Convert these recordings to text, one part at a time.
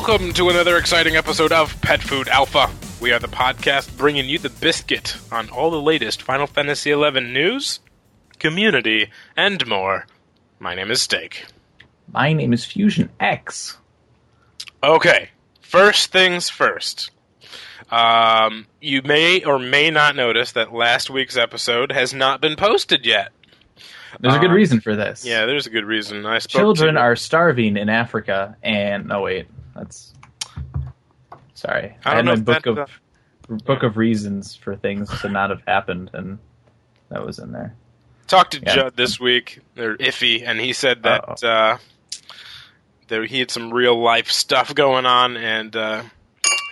Welcome to another exciting episode of Pet Food Alpha. We are the podcast bringing you the biscuit on all the latest Final Fantasy XI news, community, and more. My name is Steak. My name is Fusion X. Okay, first things first. Um, you may or may not notice that last week's episode has not been posted yet. There's a good Um, reason for this. Yeah, there's a good reason. I spoke Children to, are starving in Africa, and no wait, that's sorry. I don't had know my book that- of book of reasons for things to not have happened, and that was in there. talked to Yeah. Judd this week, or Iffy, and he said that uh, there he had some real life stuff going on, and uh,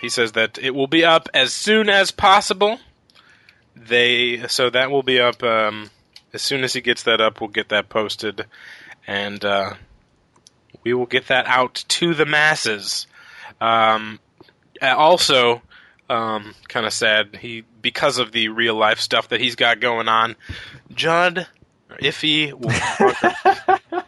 he says that it will be up as soon as possible. They so that will be up um, as soon as he gets that up. We'll get that posted, and uh, we will get that out to the masses. Um, also, um, kind of sad he because of the real life stuff that he's got going on. Judd, or Iffy,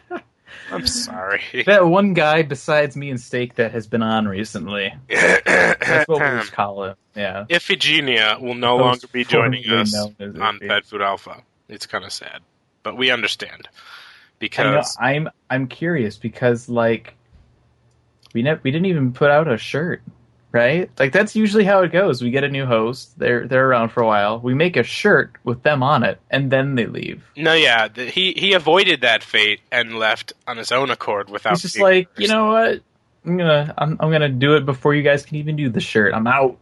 I'm sorry. That one guy besides me and Steak that has been on recently. That's what we just call it. Yeah. Iphigenia will no longer be joining us on. Pet Food Alpha. It's kind of sad, but we understand I know, because I'm I'm curious because like we never we didn't even put out a shirt, right? Like that's usually how it goes. We get a new host, they're they're around for a while. We make a shirt with them on it, and then they leave. no, yeah, the, he he avoided that fate and left on his own accord without. It's just like you know what? I'm gonna I'm I'm gonna do it before you guys can even do the shirt. I'm out.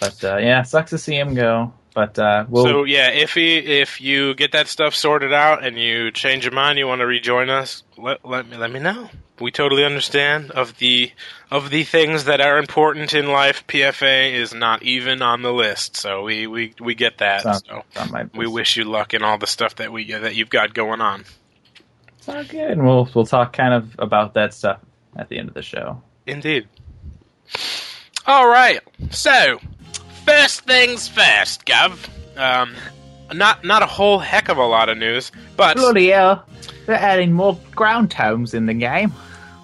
But uh, yeah, sucks to see him go. But uh, we'll so yeah, if he, if you get that stuff sorted out and you change your mind, you want to rejoin us, let let me let me know. We totally understand of the of the things that are important in life. PFA is not even on the list, so we we, we get that. Sounds- so we wish you luck in all the stuff that we that you've got going on. It's all good. And we'll we'll talk kind of about that stuff at the end of the show. Indeed. All right. So, first things first, Gov. Um, not not a whole heck of a lot of news, but Bloody hell. They're adding more ground tomes in the game.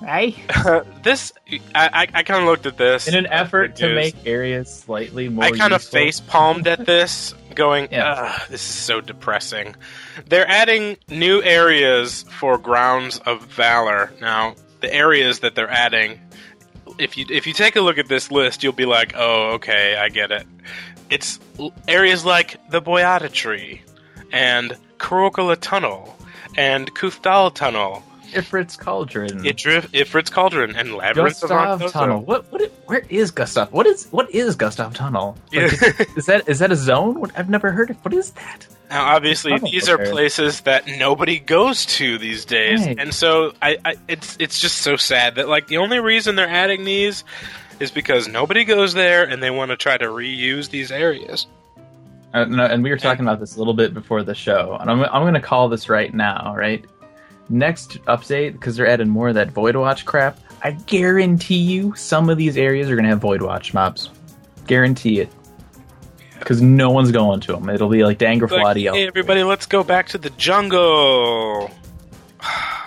Eh? this I I, I kind of looked at this In an effort to make areas slightly more I kind of face palmed at this, going, Yeah. "This is so depressing." They're adding new areas for Grounds of Valor. Now, the areas that they're adding, if you if you take a look at this list, you'll be like, "Oh, okay, I get it." It's areas like the Boyahda Tree, and Korroloka Tunnel, and Kuftal Tunnel, Ifrit's Cauldron. Idrif, Ifrit's Cauldron, and Labyrinth of Gustav Arcosa. Tunnel. What What? Where is Gustav? What is what is Gustav Tunnel? Like, Yeah. is, is that is that a zone? What, I've never heard of. What is that? Now, obviously, these are places that nobody goes to these days, Right. and so I, I, it's it's just so sad that like the only reason they're adding these is because nobody goes there, and they want to try to reuse these areas. Uh, no, and we were talking about this a little bit before the show, and I'm I'm going to call this right now. Right, next update because they're adding more of that Void Watch crap. I guarantee you, some of these areas are going to have Void Watch mobs. Guarantee it. Because no one's going to them. It'll be like Like, Dangraflati. hey, everybody, let's go back to the jungle.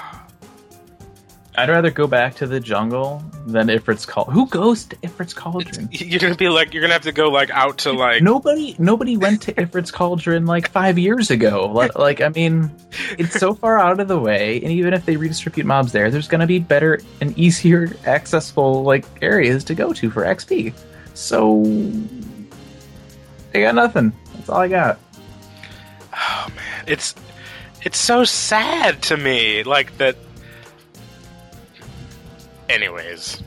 I'd rather go back to the jungle than Ifrit's Call. Who goes to Ifrit's Cauldron? You're gonna be like, you're gonna have to go like out to like. Nobody, nobody went to Ifrit's Cauldron like five years ago. Like, like, I mean, it's so far out of the way, and even if they redistribute mobs there, there's going to be better and easier accessible like areas to go to for XP. So, I got nothing. That's all I got. Oh man, it's it's so sad to me, like that. Anyways,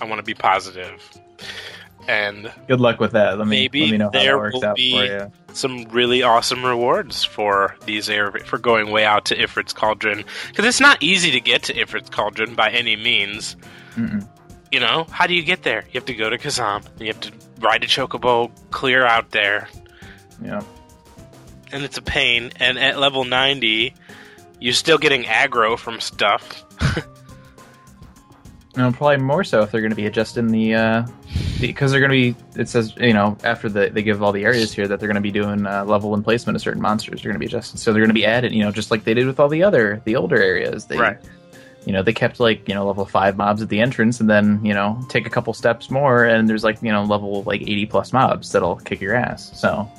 I want to be positive. and Good luck with that. Let me Maybe let me know how there that works will out be- for you. some really awesome rewards for these air for going way out to Ifrit's Cauldron because it's not easy to get to Ifrit's Cauldron by any means. Mm-mm. You know, how do you get there? You have to go to Kazam. You have to ride a chocobo, clear out there, Yeah. and it's a pain. And at level ninety, you're still getting aggro from stuff. No, probably more so if they're going to be adjusting the uh because they're going to be. It says you know after the, they give all the areas here that they're going to be doing uh, level and placement of certain monsters. They're going to be adjusted, so they're going to be added. You know, just like they did with all the other the older areas. They Right. you know they kept like you know level five mobs at the entrance, and then you know take a couple steps more, and there's like you know level like eighty plus mobs that'll kick your ass. So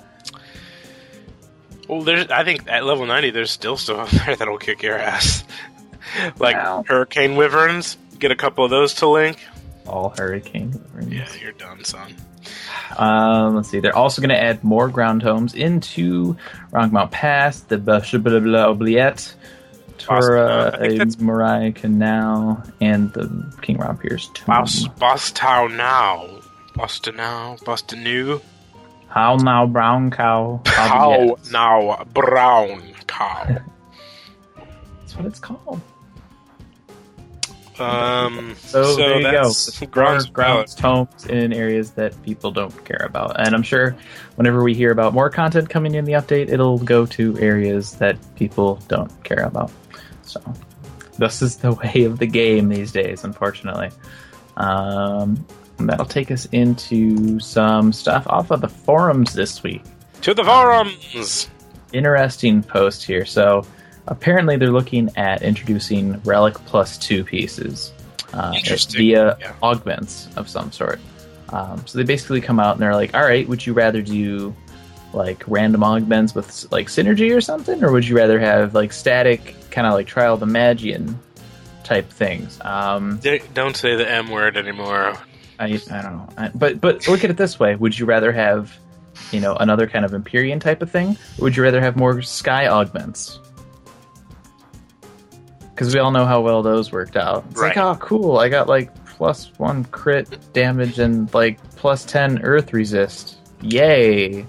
Well, there's. I think at level ninety, there's still stuff out there that'll kick your ass. like Wow. hurricane wyverns. Get a couple of those to link. all hurricane. Yeah, you're done, son. Um, let's see. They're also going to add more ground homes into Ranguemont Pass, the Blah Oubliette, Tora, think Mariah Canal, and the King Ranperre's tomb. Boss, boss town now. Boston now. Boston new. How now, brown cow? How now. Brown cow. That's what it's called. Um. So, there you go. grounds ground tomes in areas that people don't care about. And I'm sure whenever we hear about more content coming in the update, it'll go to areas that people don't care about. So this is the way of the game these days, unfortunately. Um, that'll take us into some stuff off of the forums this week To the forums. interesting post here. So apparently they're looking at introducing relic plus two pieces uh, via yeah. augments of some sort. Um, so they basically come out and they're like, "All right, would you rather do like random augments with like synergy or something, or would you rather have like static kind of like trial of the magian type things?" Um, They- Don't say the M word anymore. I I don't know, I, but but look at it this way: Would you rather have you know another kind of Empyrean type of thing, or would you rather have more sky augments? Because we all know how well those worked out. It's like, oh, cool! I got like plus one crit damage and like plus ten Earth resist. Yay!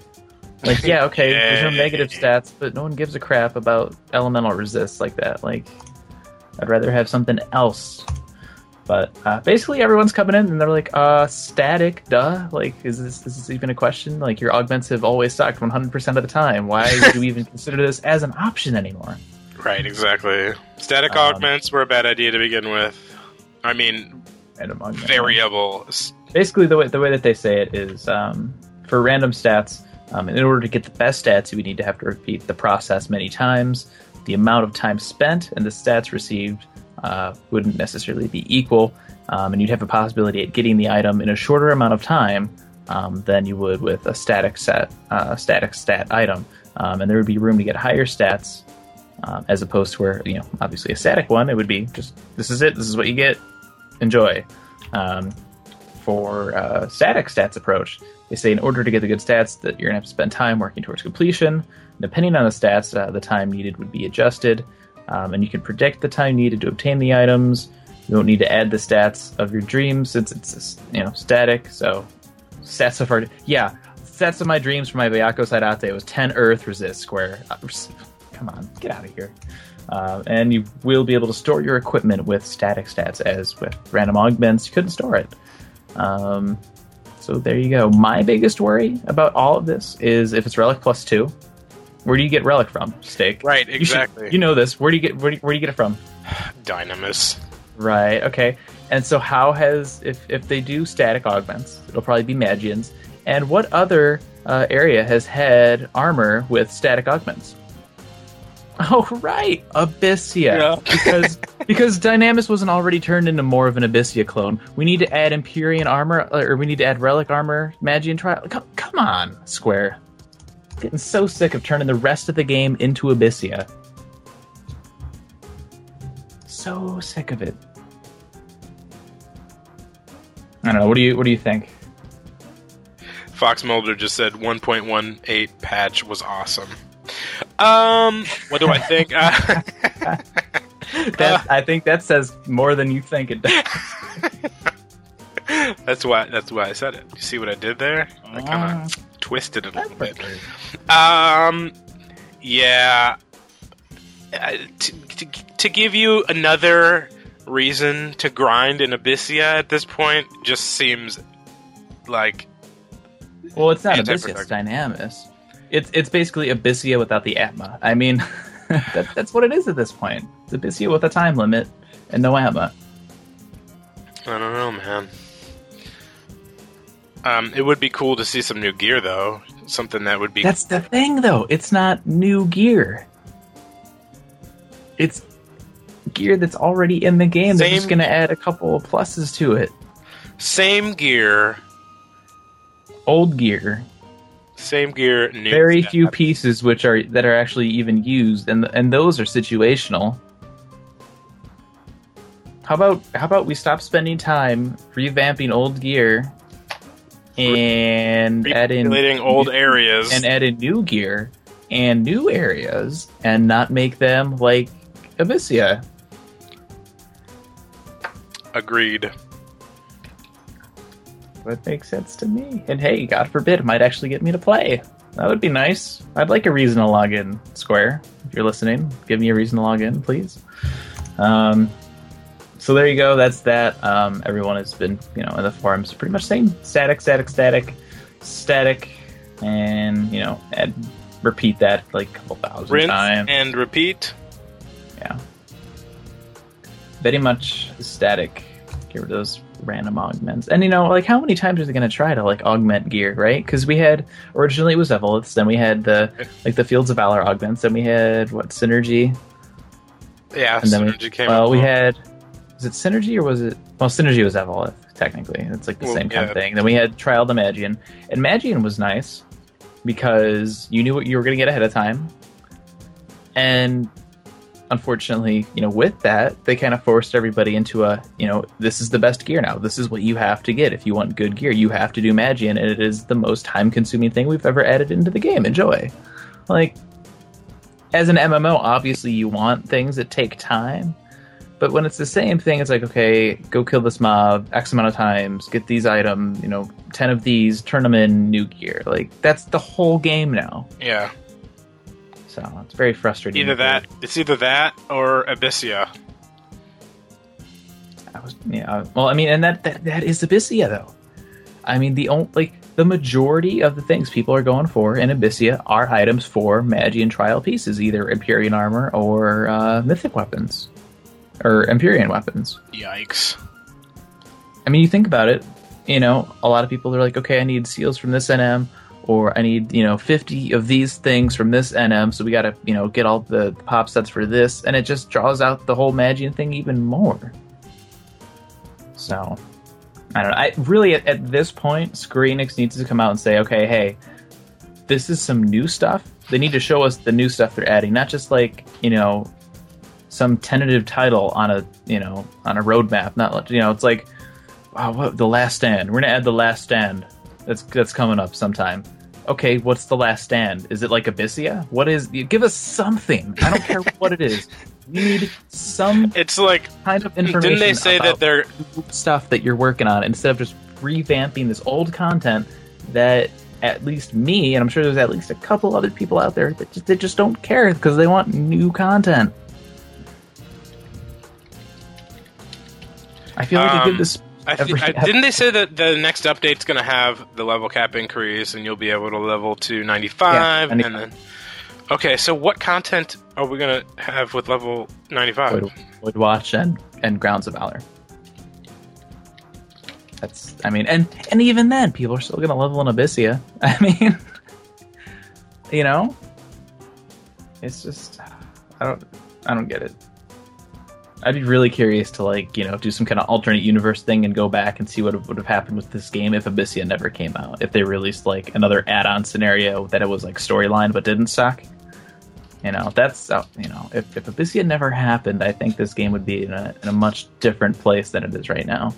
Like, yeah, okay. There's no negative stats, but no one gives a crap about elemental resist like that. Like, I'd rather have something else. But uh, basically, everyone's coming in and they're like, uh, static, duh. Like, is this, is this even a question? Like, your augments have always sucked 100% of the time. Why do we even consider this as an option anymore? Right, exactly. Static Um, augments were a bad idea to begin with. I mean, Random augment. variable. Basically, the way, the way that they say it is um, for random stats, um, in order to get the best stats, you would need to have to repeat the process many times. The amount of time spent and the stats received uh, wouldn't necessarily be equal, um, and you'd have a possibility at getting the item in a shorter amount of time um, than you would with a static set, uh, static stat item. Um, and there would be room to get higher stats, um, as opposed to where you know, obviously a static one, it would be just this is it, this is what you get, enjoy. Um, for uh, static stats approach, they say in order to get the good stats that you're gonna have to spend time working towards completion. Depending on the stats, uh, the time needed would be adjusted, um, and you can predict the time needed to obtain the items. You don't need to add the stats of your dreams since it's you know static. So stats of our yeah stats of my dreams for my Byakko's Haidate was 10 Earth resist square. Come on, get out of here. Uh, and you will be able to store your equipment with static stats, as with random augments, you couldn't store it. Um, so there you go. My biggest worry about all of this is if it's relic plus two. Where do you get relic from, Steak? Right, You should- exactly. You, know this. Where do you get where do you, where do you get it from? Dynamis. Right. Okay. And so, how has if if they do static augments, it'll probably be Magians. And what other uh, area has had armor with static augments? Oh, right, Abyssea. Yeah. because because Dynamis wasn't already turned into more of an Abyssea clone. We need to add Empyrean armor, uh, or we need to add Relic armor, Magian trial. Come, come on, Square. Getting so sick of turning the rest of the game into Abyssea. So sick of it. I don't know. What do you What do you think? Fox Mulder just said 1.18 patch was awesome. Um, what do I think? Uh, That I think that says more than you think it does. that's why. That's why I said it. You see what I did there? I kind of twisted it a little bit. Um, yeah. Uh, to, to, to give you another reason to grind in Abyssea at this point just seems like Well, it's not Abyssea, it's Dynamis. It's it's basically Abyssea without the Atma. I mean, that, that's what it is at this point. It's Abyssea with a time limit and no Atma. I don't know, man. Um, it would be cool to see some new gear, though. Something that would be That's the thing, though. It's not new gear. It's gear that's already in the game. They're Same- just going to add a couple of pluses to it. Same gear, Old gear, same gear. New very few pieces which are that are actually even used, and and those are situational. How about how about we stop spending time revamping old gear and add in old areas. and add in new gear and new areas and not make them like Abyssea. Agreed. That makes sense to me. And hey, God forbid, it might actually get me to play. That would be nice. I'd like a reason to log in, Square. If you're listening, give me a reason to log in, please. Um, so there you go. That's that. Um, everyone has been, you know, in the forums pretty much saying static, static, static, static, and you know, add, repeat that like a couple thousand Rinse times. and repeat. Yeah. Very much static. Get rid of those random augments. And you know, like how many times are they going to try to like augment gear, right? Because we had originally it was Evoliths, then we had the like the Fields of Valor augments, then we had what Synergy, Yeah, and then synergy we came well we had was it Synergy or was it well Synergy was Evolith technically. It's like the Well, same kind of thing. Then we had Trial the Magian, and Magian was nice because you knew what you were going to get ahead of time, and unfortunately, you know, with that, they kind of forced everybody into a, you know, this is the best gear now. This is what you have to get if you want good gear. You have to do Magian, and it is the most time-consuming thing we've ever added into the game. Enjoy. Like, as an MMO, obviously you want things that take time, but when it's the same thing, it's like, okay, go kill this mob X amount of times, get these items, you know, ten of these, turn them in new gear. Like that's the whole game now. Yeah, So it's very frustrating. either that. It's either that or Abyssea. I was, yeah. Well, I mean, and that that, that is Abyssea though. I mean, the only like the majority of the things people are going for in Abyssea are items for Magian trial pieces, either Empyrean armor or uh, mythic weapons or Empyrean weapons. Yikes. I mean, you think about it. You know, a lot of people are like, okay, I need seals from this NM, or I need you know fifty of these things from this NM, so we got to you know get all the pop sets for this, and it just draws out the whole Magian thing even more. So, I don't know. I really at, at this point, Square Enix needs to come out and say, okay, hey, this is some new stuff. They need to show us the new stuff they're adding, not just like you know some tentative title on a you know on a roadmap. Not you know, it's like wow, what the last stand? We're gonna add the last stand. That's that's coming up sometime. Okay, what's the last stand? Is it like Abyssea? What is? you Give us something. I don't care what it is. We need some It's like kind of information. didn't they say that about they're stuff that you're working on instead of just revamping this old content that at least me and I'm sure there's at least a couple other people out there that just, they just don't care because they want new content. I feel like I Um, give this I th- every- I, didn't they say that the next update's going to have the level cap increase and you'll be able to level to 95 Yeah, and then Okay, so what content are we going to have with level 95? would, would watch and and Grounds of Valor. That's I mean, and and even then, people are still gonna level in Abyssea. I mean, you know, it's just I don't I don't get it. I'd be really curious to like you know do some kind of alternate universe thing and go back and see what would have happened with this game if Abyssea never came out. If they released like another add-on scenario that it was like storyline but didn't suck. You know, that's uh, you know, if, if Abyssea never happened, I think this game would be in a, in a much different place than it is right now.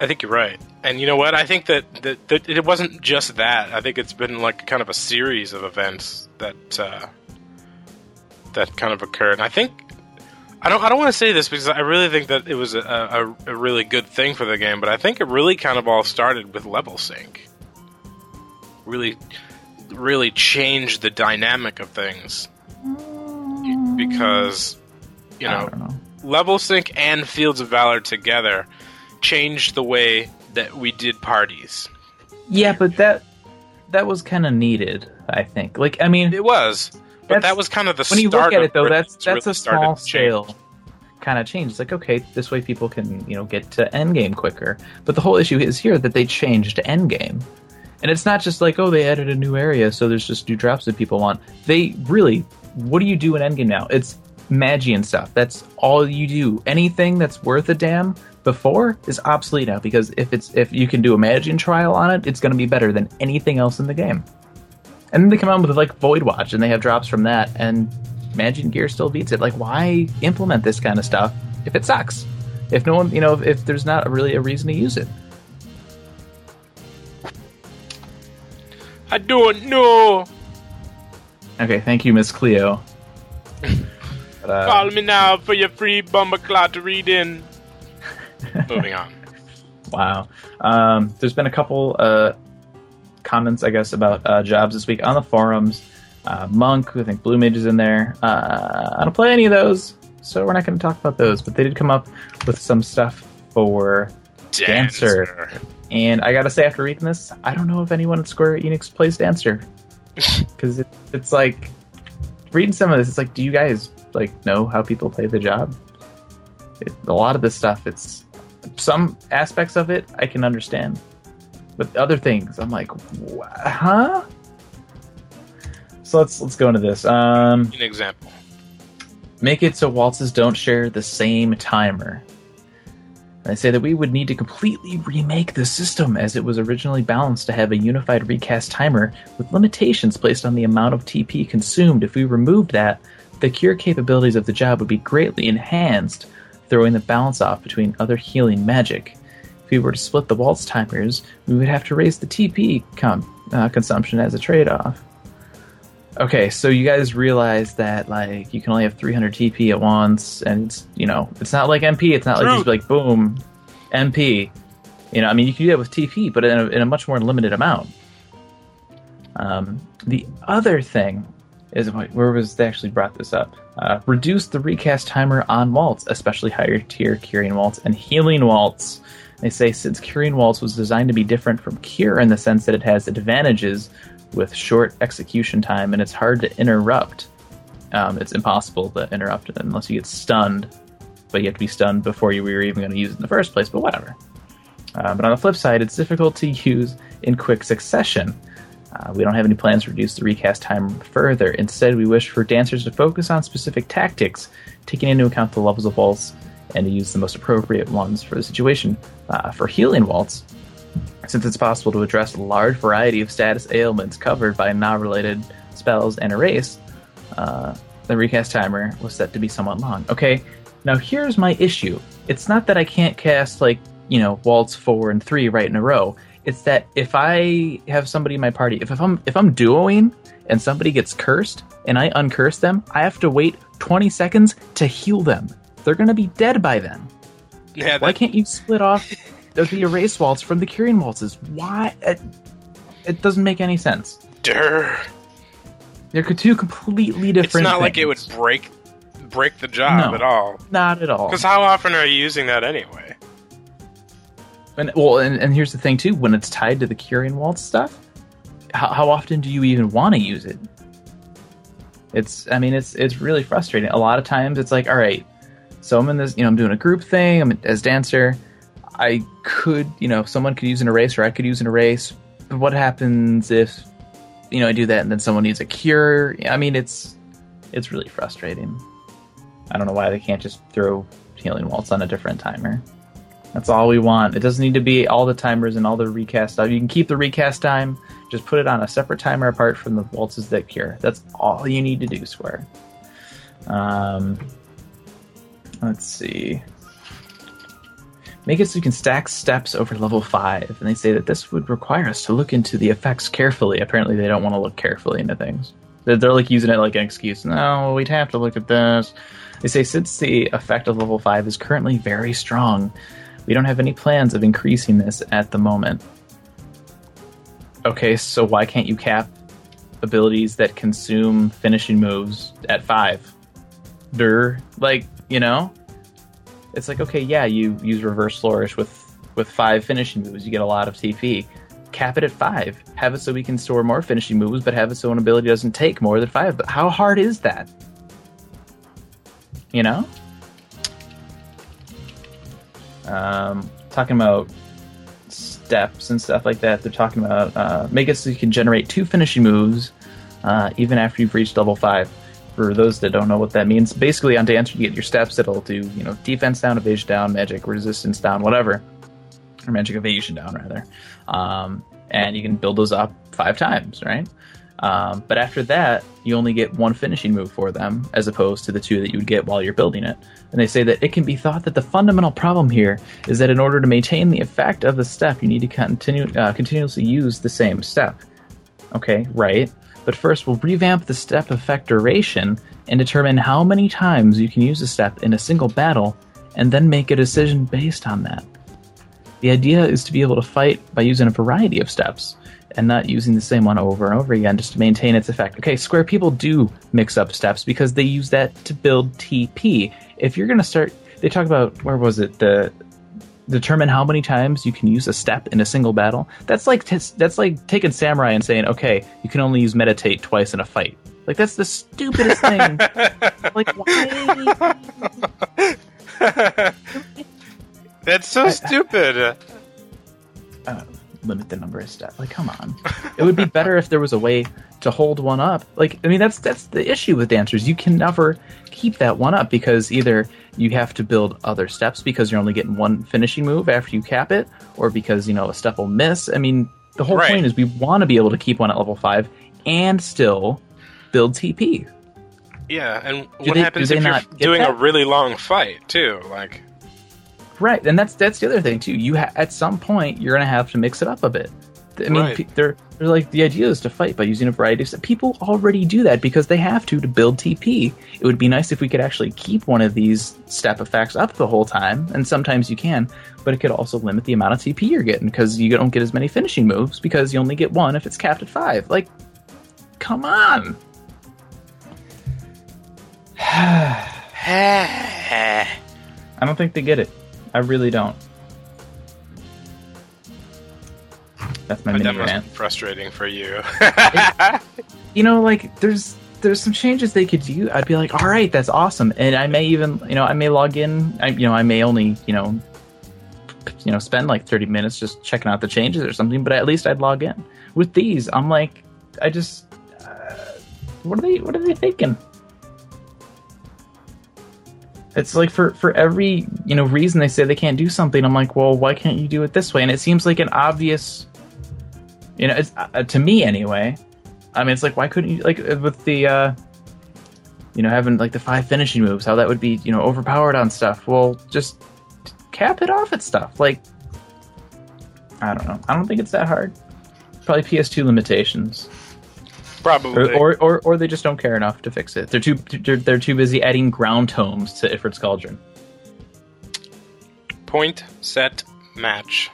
I think you're right. And you know what? I think that, that, that it wasn't just that. I think it's been like kind of a series of events that uh, that kind of occurred. And I think I don't I don't want to say this because I really think that it was a, a, a really good thing for the game, but I think it really kind of all started with level sync. Really really changed the dynamic of things because you know know. level sync and fields of valor together changed the way that we did parties Yeah, but that that was kind of needed. I think. Like, I mean, it was but that was kind of the when you look at it though, that's that's really a small scale kind of change. It's like okay, this way people can you know get to endgame quicker. But the whole issue is here that they changed endgame, and it's not just like oh they added a new area, so there's just new drops that people want. They really, what do you do in endgame now? It's Magi and stuff. That's all you do. Anything that's worth a damn before is obsolete now because if it's if you can do a Magian trial on it, it's going to be better than anything else in the game. And then they come out with like Void Watch and they have drops from that, and Magian gear still beats it. Like, why implement this kind of stuff if it sucks? If no one, you know, if, if there's not really a reason to use it. I don't know. Okay, thank you, Miss Cleo. But, uh, Call me now for your free bumper clot to read in. Moving on. Wow. Um, there's been a couple uh, comments, I guess, about uh, jobs this week on the forums. Uh, Monk, I think Blue Mage is in there. Uh, I don't play any of those, so we're not going to talk about those. But they did come up with some stuff for Dancer. Dancer. And I gotta say, after reading this, I don't know if anyone at Square Enix plays Dancer. Because it, it's like, reading some of this, it's like, do you guys like know how people play the job? It, a lot of this stuff, it's some aspects of it I can understand, but other things I'm like, huh? So let's let's go into this. Um, An example. Make it so waltzes don't share the same timer. I say that we would need to completely remake the system as it was originally balanced to have a unified recast timer with limitations placed on the amount of TP consumed. If we removed that, the cure capabilities of the job would be greatly enhanced, throwing the balance off between other healing magic. If we were to split the waltz timers, we would have to raise the TP com- uh, consumption as a trade off. Okay, so you guys realize that like you can only have 300 TP at once, and it's, you know it's not like MP. It's not like just like boom, MP. You know, I mean you can do that with TP, but in a, in a much more limited amount. Um, the other thing is where was they actually brought this up? Uh, reduce the recast timer on waltz, especially higher tier curing waltz and healing waltz. They say since curing waltz was designed to be different from cure in the sense that it has advantages with short execution time, and it's hard to interrupt. Um, it's impossible to interrupt it unless you get stunned, but you have to be stunned before you were even going to use it in the first place. But whatever. Uh, but on the flip side, it's difficult to use in quick succession. Uh, we don't have any plans to reduce the recast time further. Instead, we wish for dancers to focus on specific tactics, taking into account the levels of waltz, and to use the most appropriate ones for the situation. Uh, for healing waltz, since it's possible to address a large variety of status ailments covered by non-related spells and erase, uh, the recast timer was set to be somewhat long. Okay, now here's my issue. It's not that I can't cast like you know waltz four and three right in a row. It's that if I have somebody in my party, if, if I'm if I'm duoing and somebody gets cursed and I uncurse them, I have to wait 20 seconds to heal them. They're gonna be dead by then. Yeah, that... Why can't you split off the erase waltz from the curing waltzes. Why? It, it doesn't make any sense. Durr. They're two completely different. It's not things. like it would break break the job no, at all. Not at all. Because how often are you using that anyway? And well, and, and here's the thing too: when it's tied to the curing waltz stuff, how, how often do you even want to use it? It's, I mean, it's it's really frustrating. A lot of times, it's like, all right, so I'm in this, you know, I'm doing a group thing. I'm as dancer. I could, you know, someone could use an erase or I could use an erase. But what happens if, you know, I do that and then someone needs a cure? I mean, it's it's really frustrating. I don't know why they can't just throw healing waltz on a different timer. That's all we want. It doesn't need to be all the timers and all the recast stuff. You can keep the recast time, just put it on a separate timer apart from the waltzes that cure. That's all you need to do, Square. Um, let's see. Make it so you can stack steps over level 5, and they say that this would require us to look into the effects carefully. Apparently, they don't want to look carefully into things. They're, they're like using it like an excuse. No, we'd have to look at this. They say since the effect of level 5 is currently very strong, we don't have any plans of increasing this at the moment. Okay, so why can't you cap abilities that consume finishing moves at 5? Der, like, you know? it's like okay, yeah, you use reverse flourish with with five finishing moves, you get a lot of TP. Cap it at five. Have it so we can store more finishing moves, but have it so an ability doesn't take more than five. But how hard is that? You know? Um, talking about steps and stuff like that. They're talking about uh, make it so you can generate two finishing moves uh, even after you've reached level five. For those that don't know what that means, basically on Dancer you get your steps that'll do you know defense down, evasion down, magic resistance down, whatever, or magic evasion down rather, um, and you can build those up five times, right? Um, but after that, you only get one finishing move for them, as opposed to the two that you would get while you're building it. And they say that it can be thought that the fundamental problem here is that in order to maintain the effect of the step, you need to continue uh, continuously use the same step. Okay, right. But first, we'll revamp the step effect duration and determine how many times you can use a step in a single battle, and then make a decision based on that. The idea is to be able to fight by using a variety of steps and not using the same one over and over again just to maintain its effect. Okay, Square people do mix up steps because they use that to build TP. If you're going to start, they talk about where was it the determine how many times you can use a step in a single battle. That's like that's like taking samurai and saying, okay, you can only use meditate twice in a fight. Like that's the stupidest thing. like why? that's so stupid. Uh, limit the number of steps. Like, come on. it would be better if there was a way to hold one up. Like, I mean, that's that's the issue with dancers. You can never keep that one up because either you have to build other steps because you're only getting one finishing move after you cap it, or because you know a step will miss. I mean, the whole right. point is we want to be able to keep one at level five and still build TP. Yeah, and do what they, happens if you're doing that? a really long fight too? Like, Right, and that's that's the other thing too. You ha- at some point you're gonna have to mix it up a bit. I mean, right. they're they're like the idea is to fight by using a variety of stuff. People already do that because they have to to build TP. It would be nice if we could actually keep one of these step effects up the whole time, and sometimes you can, but it could also limit the amount of TP you're getting because you don't get as many finishing moves because you only get one if it's capped at five. Like, come on. I don't think they get it. I really don't. That's my but mini that must frustrating for you. it, you know, like there's there's some changes they could do. I'd be like, all right, that's awesome, and I may even, you know, I may log in. I, you know, I may only, you know, you know, spend like 30 minutes just checking out the changes or something. But at least I'd log in. With these, I'm like, I just, uh, what are they? What are they thinking? It's like for for every you know reason they say they can't do something, I'm like, well, why can't you do it this way? And it seems like an obvious, you know, it's, uh, to me anyway. I mean, it's like why couldn't you like uh, with the, uh, you know, having like the five finishing moves, how that would be you know overpowered on stuff. Well, just cap it off at stuff. Like, I don't know. I don't think it's that hard. Probably PS2 limitations. Probably. Or, or, or, or, they just don't care enough to fix it. They're too they're, they're too busy adding ground tomes to Ifrit's Cauldron. Point, set, match.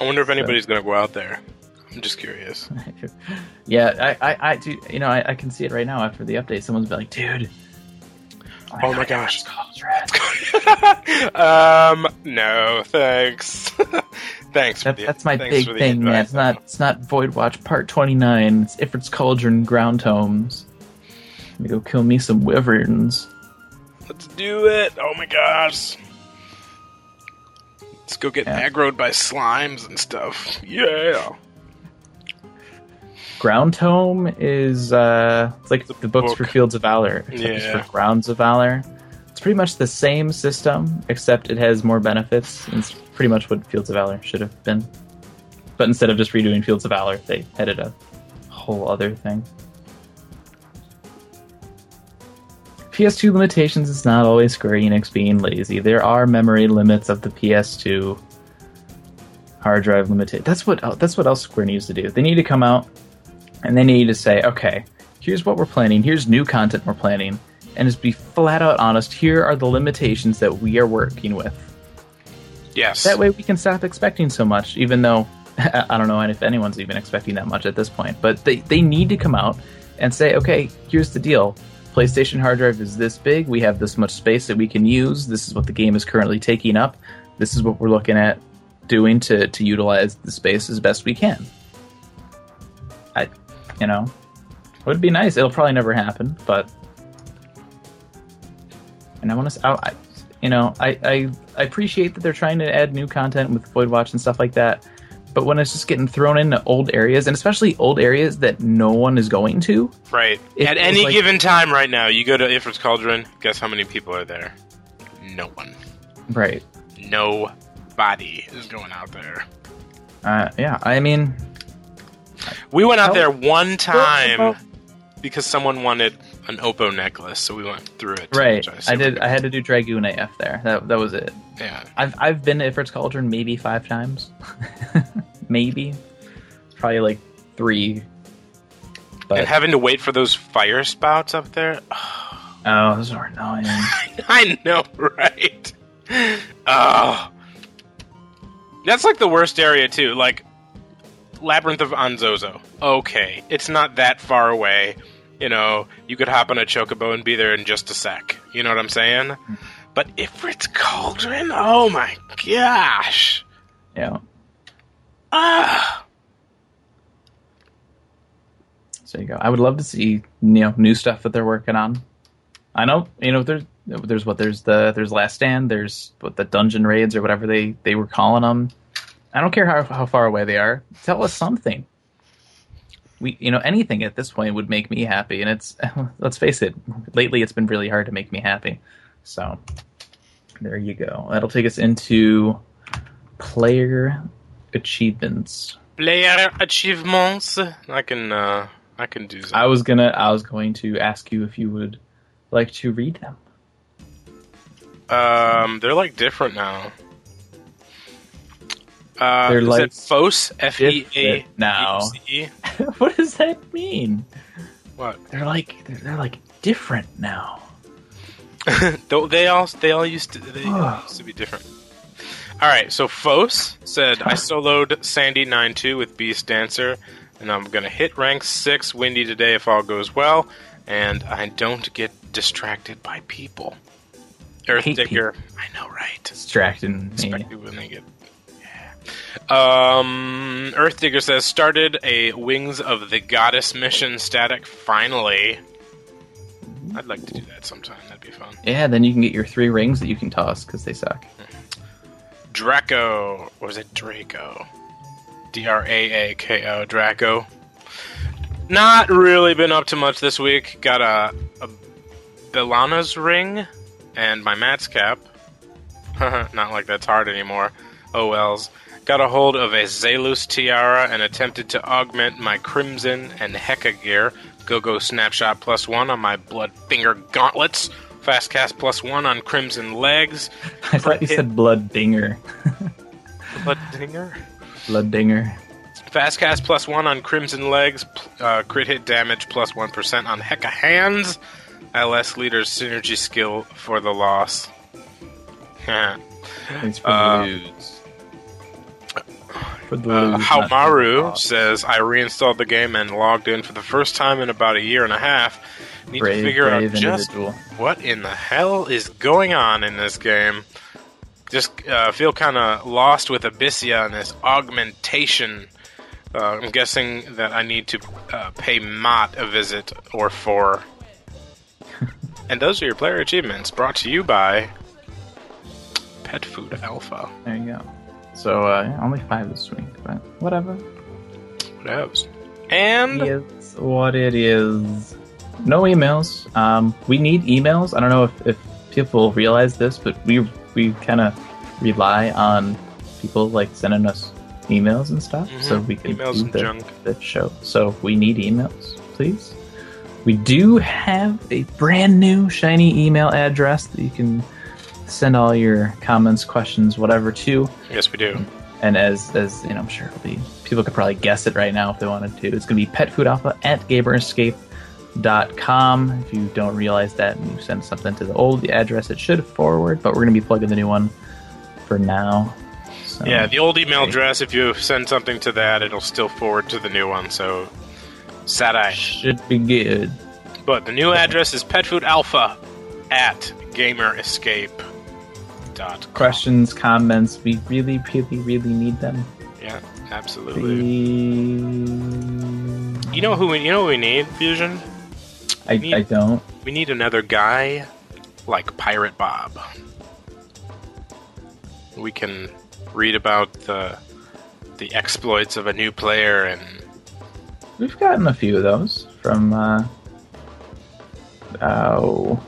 I wonder if anybody's so. going to go out there. I'm just curious. yeah, I, I, I do. You know, I, I, can see it right now after the update. Someone's been like, "Dude, oh, oh my gosh, um, no, thanks. Thanks. That, the, that's my thanks big thing, man. It's not. It's not Void Watch Part Twenty Nine. It's Ifrit's Cauldron Ground Tomes. Let me go kill me some wyverns. Let's do it! Oh my gosh! Let's go get yeah. aggroed by slimes and stuff. Yeah. Ground Tome is uh, it's like the, the books book. for Fields of Valor, yeah. for Grounds of Valor. It's pretty much the same system, except it has more benefits. It's pretty much what Fields of Valor should have been. But instead of just redoing Fields of Valor, they added a whole other thing. PS2 limitations is not always Square Enix being lazy. There are memory limits of the PS2 hard drive limited. That's what that's what else Square needs to do. They need to come out and they need to say, okay, here's what we're planning. Here's new content we're planning and just be flat out honest. Here are the limitations that we are working with. Yes. That way we can stop expecting so much, even though I don't know if anyone's even expecting that much at this point. But they, they need to come out and say, okay, here's the deal. PlayStation hard drive is this big. We have this much space that we can use. This is what the game is currently taking up. This is what we're looking at doing to, to utilize the space as best we can. I, you know, it would be nice. It'll probably never happen, but and I want to, I, you know, I, I I appreciate that they're trying to add new content with Void Watch and stuff like that, but when it's just getting thrown into old areas, and especially old areas that no one is going to, Right. At any like- given time right now, you go to Ifrit's Cauldron, guess how many people are there? No one. right? Nobody is going out there. Uh, yeah, I mean, We went out there one time because someone wanted an Oppo necklace, so we went through it. right? which I did. I had to do Dragoon AF there. That that was it. Yeah. I've I've been to Ifrit's Cauldron maybe five times, maybe, probably like three. But and having to wait for those fire spouts up there. oh, those are annoying. I know, right? Oh. That's like the worst area too. Like Labyrinth of Onzozo. Okay, it's not that far away. You know, you could hop on a chocobo and be there in just a sec. You know what I'm saying? Hmm. But Ifrit's Cauldron, oh my gosh. yeah. Ah. So you go. I would love to see you know new stuff that they're working on. I know you know there's there's what there's the there's Last Stand. There's what the dungeon raids or whatever they they were calling them. I don't care how how far away they are. Tell us something. We you know anything at this point would make me happy, and it's let's face it. Lately, it's been really hard to make me happy. So there you go. That'll take us into player achievements. Player achievements. I can uh I can do that. I was gonna. I was going to ask you if you would like to read them. Um, they're like different now. Uh, They're is like it FOS? F E A now. What does that mean? What? They're like they're, they're like different now. Don't they all? They all used to. They all used to be different. All right. So FOS said I soloed Sandy 9-2 with Beast Dancer, and I'm gonna hit rank six Windy today if all goes well, and I don't get distracted by people. Earth hate Digger. I know, right? Distracting. Especially when they get. Yeah. Um, Earth Digger says started a Wings of the Goddess mission static. Finally, I'd like to do that sometime. That'd be fun. Yeah, then you can get your three rings that you can toss because they suck. Draco, was it Draco? D R A A K O, Draco. Not really been up to much this week. Got a, a Belana's ring and my Mat's cap. Not like that's hard anymore. Oh wells. Got a hold of a Zalus tiara and attempted to augment my Crimson and Heka gear. Go go snapshot plus one on my Blood Finger gauntlets. Fast cast plus one on Crimson legs. I thought you said blood dinger. Blood Dinger? blood dinger. Fast cast plus one on Crimson Legs, uh, crit hit damage plus 1 on Hecka Hands. LS Leader's synergy skill for the loss. Thanks for Uh, the lose. Uh, lose, not for the Haumaru says, I reinstalled the game and logged in for the first time in about a year and a half. Need brave, to figure out just individual. what in the hell is going on in this game. Just uh, feel kind of lost with Abyssea and this augmentation. Uh, I'm guessing that I need to uh, pay Mott a visit or four. and those are your player achievements brought to you by Pet Food Alpha. There you go. So uh, only five this week, but whatever. Whatevs. And It's what it is. No emails. Um, we need emails. I don't know if, if people realize this, but we we kind of rely on people like sending us emails and stuff, Mhm. so we can Emails do the, junk. the show. So we need emails, please. We do have a brand new shiny email address that you can send all your comments, questions, whatever to. yes, we do. And as as you know, I'm sure it'll be people could probably guess it right now if they wanted to. It's gonna be petfoodalpha at gamerescape.com. If you don't realize that and you send something to the old address, it should forward, but we're gonna be plugging the new one for now. So, Yeah, the old email Okay. address, if you send something to that, it'll still forward to the new one, so sad eye. should be good. But the new address is petfoodalpha at gamerescape.com. Questions, comments, we really, really, really need them. Yeah, absolutely. Please. You know who we you know who we need, Fusion? I, need, I don't. We need another guy like Pirate Bob. We can read about the the exploits of a new player and We've gotten a few of those from. Uh, oh.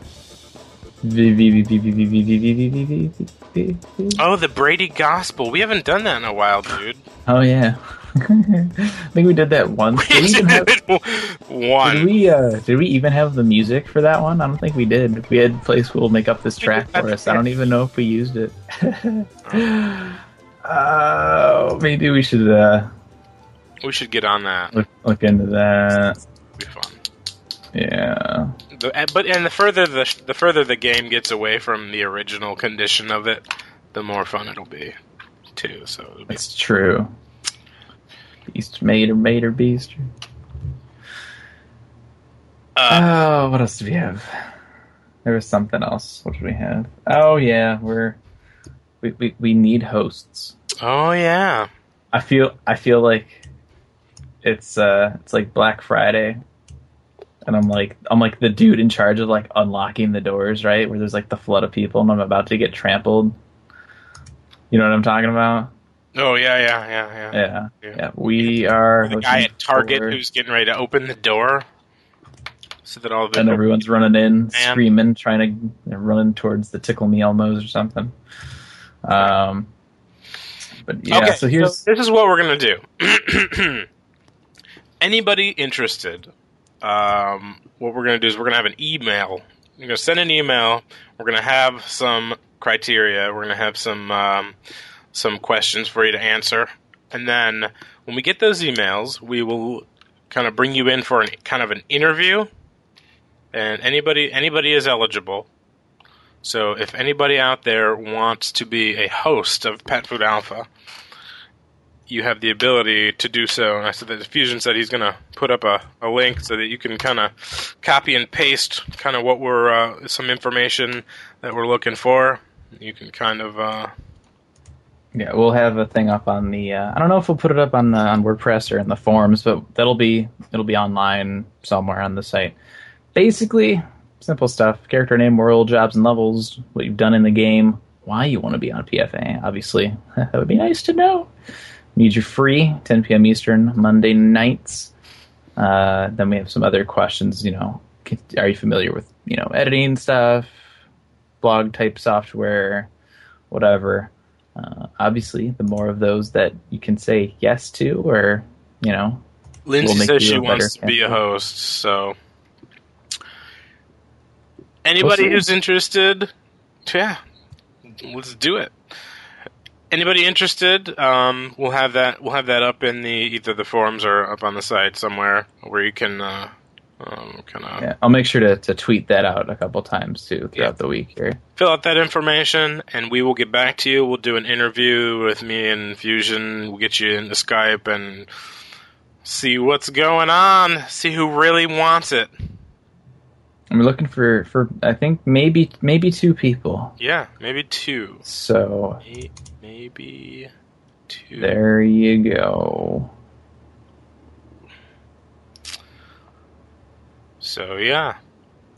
Oh, the Brady Gospel. We haven't done that in a while, dude. Oh yeah. I think we did that once. Did we even have, One. did we uh did we even have the music for that one? I don't think we did. We had place will make up this track for us. I don't even know if we used it. Oh, maybe we should uh We should get on that. look look into that. It'd be fun. Yeah. The, but and the further the the further the game gets away from the original condition of it, the more fun it'll be, too. So it'll be, That's true. Beast made or made or beast. uh, Oh, what else do we have? There was something else. What did we have? Oh yeah, we're we, we, we need hosts. oh yeah, I feel I feel like it's uh it's like Black Friday. And I'm like I'm like the dude in charge of like unlocking the doors, right? Where there's like the flood of people and I'm about to get trampled. You know what I'm talking about? Oh yeah, yeah, yeah, yeah. Yeah. Yeah. We are The guy at Target for- who's getting ready to open the door, so that all the and everyone's running in, Man. screaming, trying to running towards the tickle me elmos or something. Um, but yeah, okay, so here's this is what we're gonna do. Anybody interested? Um, what we're gonna do is we're gonna have an email. You're gonna send an email. We're gonna have some criteria. We're gonna have some um, some questions for you to answer, and then when we get those emails, we will kind of bring you in for an kind of an interview. And anybody anybody is eligible. So if anybody out there wants to be a host of Pet Food Alpha, you have the ability to do so. And I said that Fusion said he's going to put up a, a link so that you can kind of copy and paste kind of what we're uh, some information that we're looking for. You can kind of uh, yeah, we'll have a thing up on the. Uh, I don't know if we'll put it up on the, on WordPress or in the forums, but that'll be it'll be online somewhere on the site. Basically, simple stuff: character name, world, jobs and levels, what you've done in the game, why you want to be on PFA. Obviously, that would be nice to know. Need you free, 10 p.m. Eastern, Monday nights. Uh, then we have some other questions. You know, are you familiar with you know editing stuff, blog type software, whatever? Uh, obviously, the more of those that you can say yes to, or you know, Lindsay We'll says she wants to be a host. So anybody see. who's interested, yeah, let's do it. Anybody interested? Um, we'll have that. We'll have that up in the either the forums or up on the site somewhere where you can uh, um, of yeah, I'll make sure to, to tweet that out a couple times too throughout Yeah. the week here. fill out that information, and we will get back to you. We'll do an interview with me and Fusion. We'll get you into Skype and see what's going on. See who really wants it. I'm looking for for I think maybe maybe two people. Yeah, maybe two. So May- Maybe two. there you go. So yeah,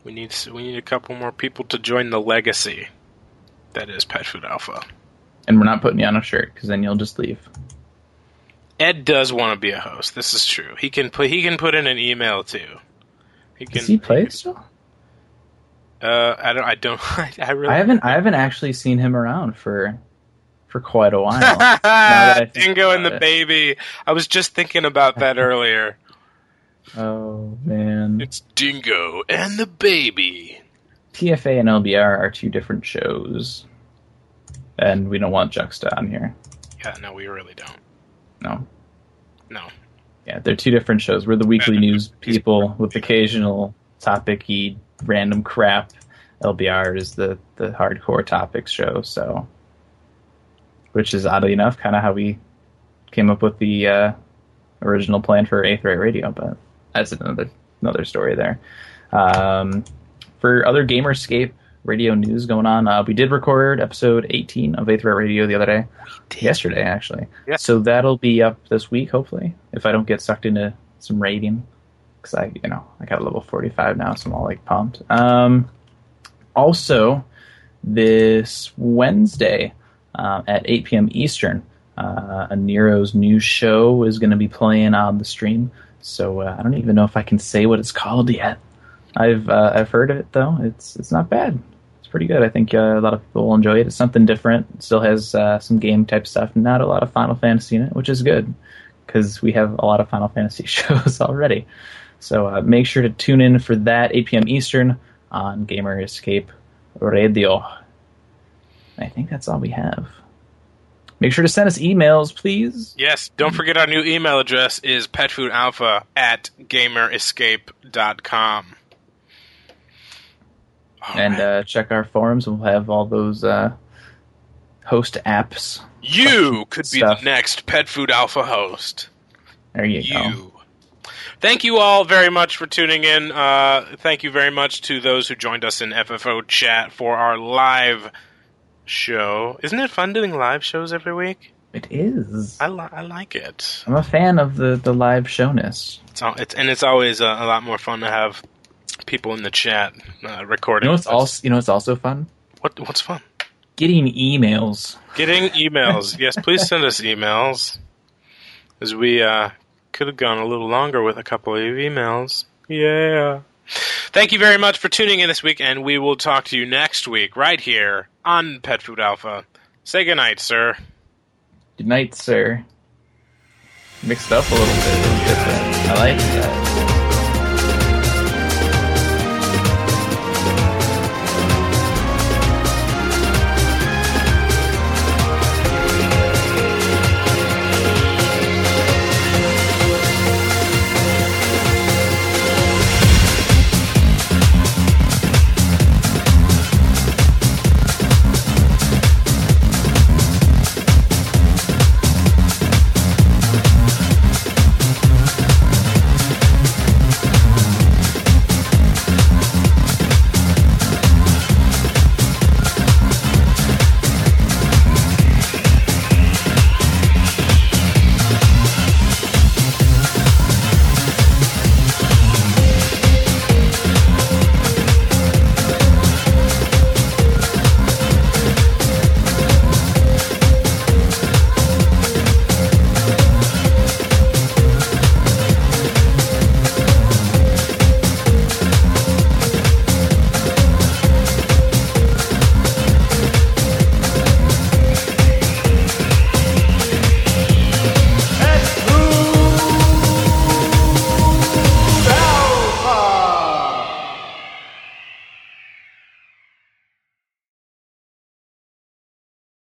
we need we need a couple more people to join the legacy. That is Pet Food Alpha. And we're not putting you on a shirt because then you'll just leave. Ed does want to be a host. This is true. He can put he can put in an email too. He can. Does he play it still? Uh, I don't. I don't. I, I really. I haven't I haven't actually seen him around for for quite a while. that I think Dingo and the it. baby. I was just thinking about that earlier. Oh man. It's Dingo and the baby. PFA and LBR are two different shows. And we don't want Juxta on here. Yeah, no, we really don't. No. No. Yeah, they're two different shows. We're the weekly news people with occasional topic-y random crap. LBR is the the hardcore topics show, so which is oddly enough kind of how we came up with the uh, original plan for Eighth Rate Radio, but that's another another story there. Um, for other Gamer Escape radio news going on, uh, we did record episode 18 of Eighth Rate Radio the other day, yesterday actually. Yeah. So that'll be up this week, hopefully, if I don't get sucked into some raiding, because I, you know, I got a level 45 now, so I'm all like pumped. Um, also, this Wednesday uh, at 8 p.m. Eastern, Uh, a Nero's new show is going to be playing on the stream. So uh, I don't even know if I can say what it's called yet. I've uh, I've heard of it though. It's it's not bad. It's pretty good. I think uh, a lot of people will enjoy it. It's something different. It still has uh, some game type stuff. Not a lot of Final Fantasy in it, which is good because we have a lot of Final Fantasy shows already. So uh, make sure to tune in for that 8 p.m. Eastern on Gamer Escape Radio. I think that's all we have. Make sure to send us emails, please. Yes, don't forget our new email address is petfoodalpha at gamerescape.com. All and right. uh, check our forums. We'll have all those uh, host apps. You could be the next Pet Food Alpha host. There you, you. go. Thank you all very much for tuning in. Uh, thank you very much to those who joined us in FFO chat for our live show. Isn't it fun doing live shows every week? It is. I, li- I like it. I'm a fan of the, the live showness. It's, all, it's and it's always a, a, lot more fun to have people in the chat uh, recording. You know what's also you know what's also fun? What what's fun? Getting emails. Getting emails. yes, please send us emails. As we uh, could have gone a little longer with a couple of emails. Yeah. Thank you very much for tuning in this week, and we will talk to you next week right here on Pet Food Alpha. Say goodnight, sir. Good night, sir. Mixed up a little bit. I like that.